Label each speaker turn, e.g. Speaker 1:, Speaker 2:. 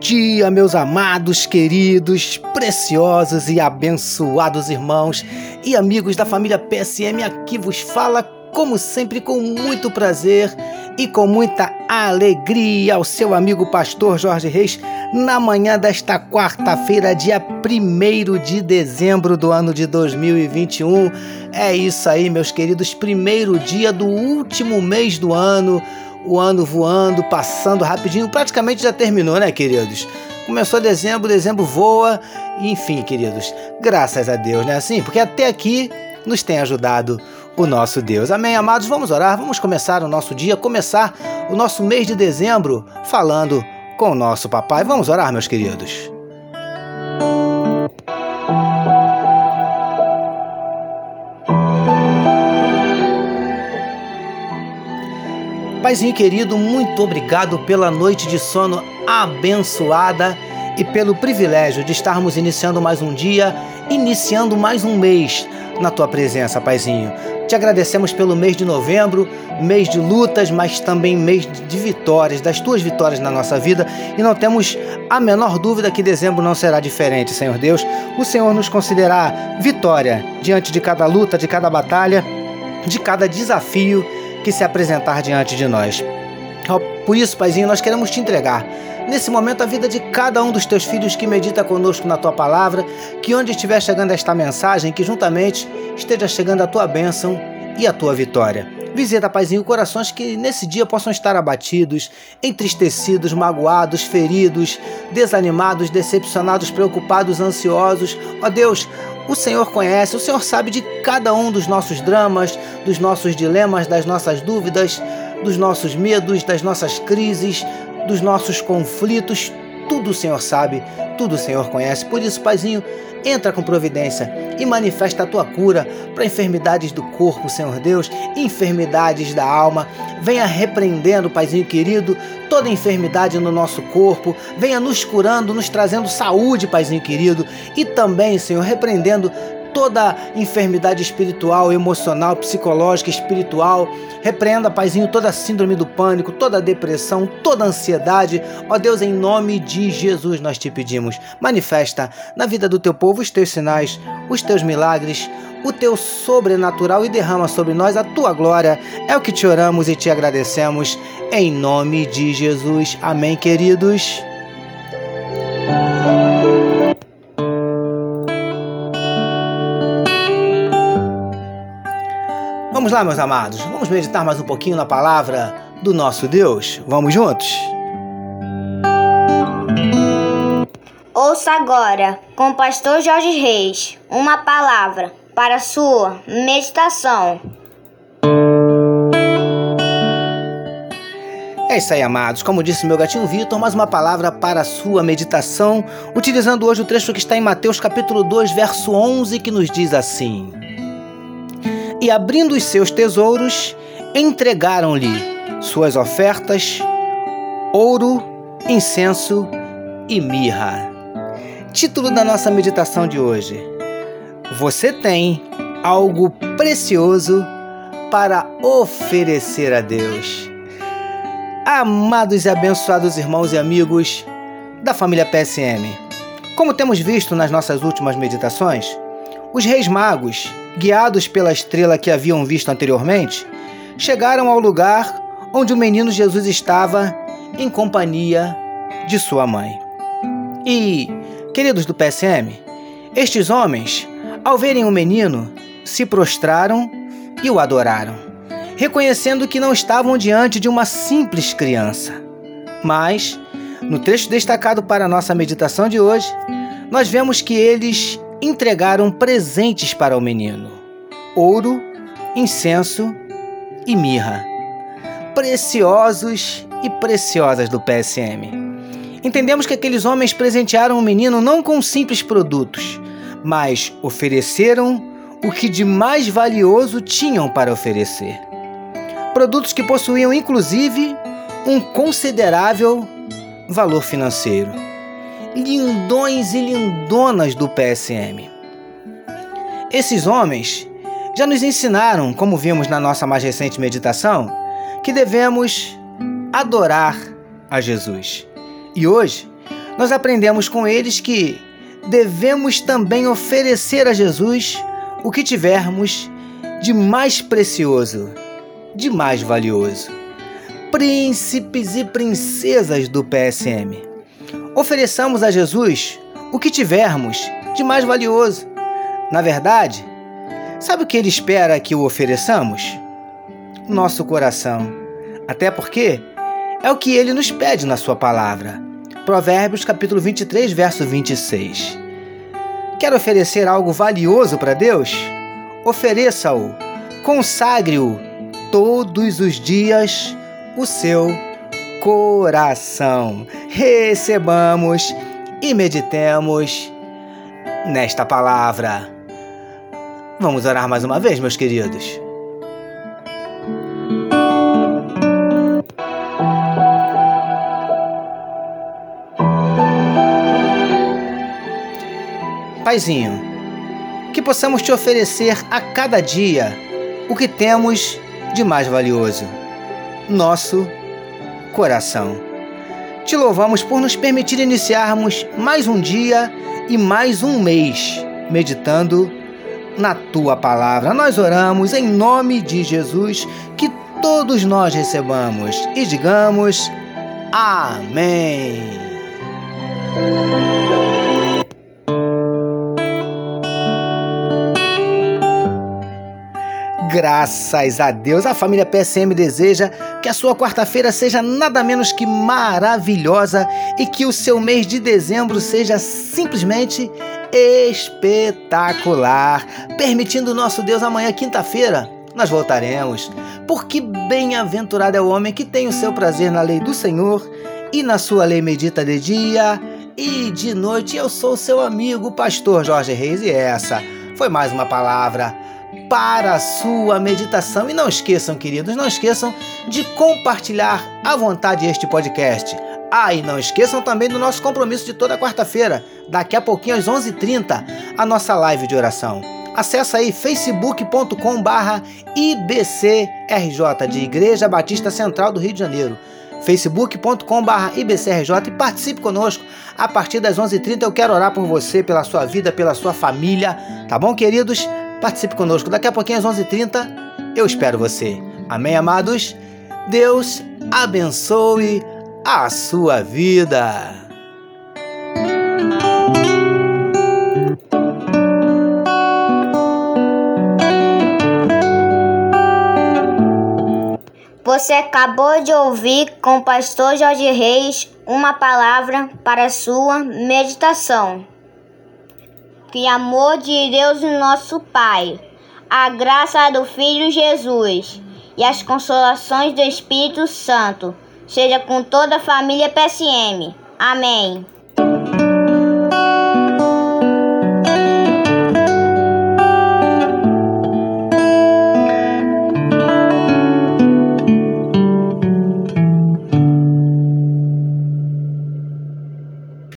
Speaker 1: dia, meus amados, queridos, preciosos e abençoados irmãos e amigos da família PSM. Aqui vos fala, como sempre, com muito prazer e com muita alegria, ao seu amigo pastor Jorge Reis, na manhã desta quarta-feira, dia 1 de dezembro do ano de 2021. É isso aí, meus queridos, primeiro dia do último mês do ano o ano voando, passando rapidinho, praticamente já terminou, né, queridos? Começou dezembro, dezembro voa, enfim, queridos, graças a Deus, né? Assim, porque até aqui nos tem ajudado o nosso Deus. Amém, amados? Vamos orar, vamos começar o nosso dia, começar o nosso mês de dezembro falando com o nosso papai. Vamos orar, meus queridos. Paizinho querido, muito obrigado pela noite de sono abençoada e pelo privilégio de estarmos iniciando mais um dia, iniciando mais um mês na tua presença, Paizinho. Te agradecemos pelo mês de novembro, mês de lutas, mas também mês de vitórias, das tuas vitórias na nossa vida, e não temos a menor dúvida que dezembro não será diferente, Senhor Deus. O Senhor nos considerará vitória diante de cada luta, de cada batalha, de cada desafio que se apresentar diante de nós. Por isso, Paizinho, nós queremos te entregar nesse momento a vida de cada um dos teus filhos que medita conosco na tua palavra, que onde estiver chegando esta mensagem, que juntamente esteja chegando a tua bênção e a tua vitória. Visita, Paizinho, corações que nesse dia possam estar abatidos, entristecidos, magoados, feridos, desanimados, decepcionados, preocupados, ansiosos. Ó Deus, o Senhor conhece, o Senhor sabe de cada um dos nossos dramas, dos nossos dilemas, das nossas dúvidas, dos nossos medos, das nossas crises, dos nossos conflitos. Tudo o Senhor sabe, tudo o Senhor conhece. Por isso, Paizinho, entra com providência e manifesta a tua cura para enfermidades do corpo, Senhor Deus, enfermidades da alma. Venha repreendendo, Paizinho querido, toda enfermidade no nosso corpo. Venha nos curando, nos trazendo saúde, Paizinho querido. E também, Senhor, repreendendo toda enfermidade espiritual, emocional, psicológica, espiritual. Repreenda, Paizinho, toda síndrome do pânico, toda depressão, toda ansiedade. Ó Deus, em nome de Jesus nós te pedimos. Manifesta na vida do teu povo os teus sinais, os teus milagres, o teu sobrenatural e derrama sobre nós a tua glória. É o que te oramos e te agradecemos. Em nome de Jesus. Amém, queridos. Vamos lá, meus amados, vamos meditar mais um pouquinho na palavra do nosso Deus? Vamos juntos?
Speaker 2: Ouça agora, com o pastor Jorge Reis, uma palavra para sua meditação.
Speaker 1: É isso aí, amados. Como disse meu gatinho Vitor, mais uma palavra para a sua meditação, utilizando hoje o trecho que está em Mateus capítulo 2, verso 11, que nos diz assim: e abrindo os seus tesouros, entregaram-lhe suas ofertas, ouro, incenso e mirra. Título da nossa meditação de hoje: Você tem algo precioso para oferecer a Deus. Amados e abençoados irmãos e amigos da família PSM, como temos visto nas nossas últimas meditações, os reis magos, guiados pela estrela que haviam visto anteriormente, chegaram ao lugar onde o menino Jesus estava em companhia de sua mãe. E, queridos do PSM, estes homens, ao verem o menino, se prostraram e o adoraram, reconhecendo que não estavam diante de uma simples criança. Mas, no trecho destacado para a nossa meditação de hoje, nós vemos que eles entregaram presentes para o menino: ouro, incenso e mirra. Preciosos e preciosas do PSM. Entendemos que aqueles homens presentearam o menino não com simples produtos, mas ofereceram o que de mais valioso tinham para oferecer. Produtos que possuíam inclusive um considerável valor financeiro lindões e lindonas do PSM. Esses homens já nos ensinaram, como vimos na nossa mais recente meditação, que devemos adorar a Jesus. E hoje nós aprendemos com eles que devemos também oferecer a Jesus o que tivermos de mais precioso, de mais valioso. Príncipes e princesas do PSM, ofereçamos a Jesus o que tivermos de mais valioso. Na verdade, sabe o que ele espera que o ofereçamos? Nosso coração. Até porque é o que ele nos pede na sua palavra. Provérbios capítulo 23, verso 26. Quer oferecer algo valioso para Deus? Ofereça-o, consagre-o todos os dias o seu coração. Recebamos e meditemos nesta palavra. Vamos orar mais uma vez, meus queridos. Paizinho, que possamos te oferecer a cada dia o que temos de mais valioso: nosso coração. Te louvamos por nos permitir iniciarmos mais um dia e mais um mês meditando na tua palavra. Nós oramos em nome de Jesus que todos nós recebamos e digamos amém. Graças a Deus, a família PSM deseja que a sua quarta-feira seja nada menos que maravilhosa e que o seu mês de dezembro seja simplesmente espetacular. Permitindo nosso Deus, amanhã, quinta-feira, nós voltaremos. Porque bem-aventurado é o homem que tem o seu prazer na lei do Senhor e na sua lei medita de dia e de noite. Eu sou seu amigo, pastor Jorge Reis, e essa foi mais uma palavra para a sua meditação. E não esqueçam, queridos, não esqueçam de compartilhar à vontade este podcast. Ah, e não esqueçam também do nosso compromisso de toda quarta-feira, daqui a pouquinho às 11h30, a nossa live de oração. Acesse aí facebook.com barra IBCRJ de Igreja Batista Central do Rio de Janeiro facebook.com.br IBCRJ e participe conosco. A partir das 11h30 eu quero orar por você, pela sua vida, pela sua família. Tá bom, queridos? Participe conosco. Daqui a pouquinho às 11h30 eu espero você. Amém, amados? Deus abençoe a sua vida.
Speaker 2: Você acabou de ouvir com o pastor Jorge Reis uma palavra para sua meditação. Que amor de Deus nosso Pai, a graça do Filho Jesus e as consolações do Espírito Santo seja com toda a família PSM. Amém.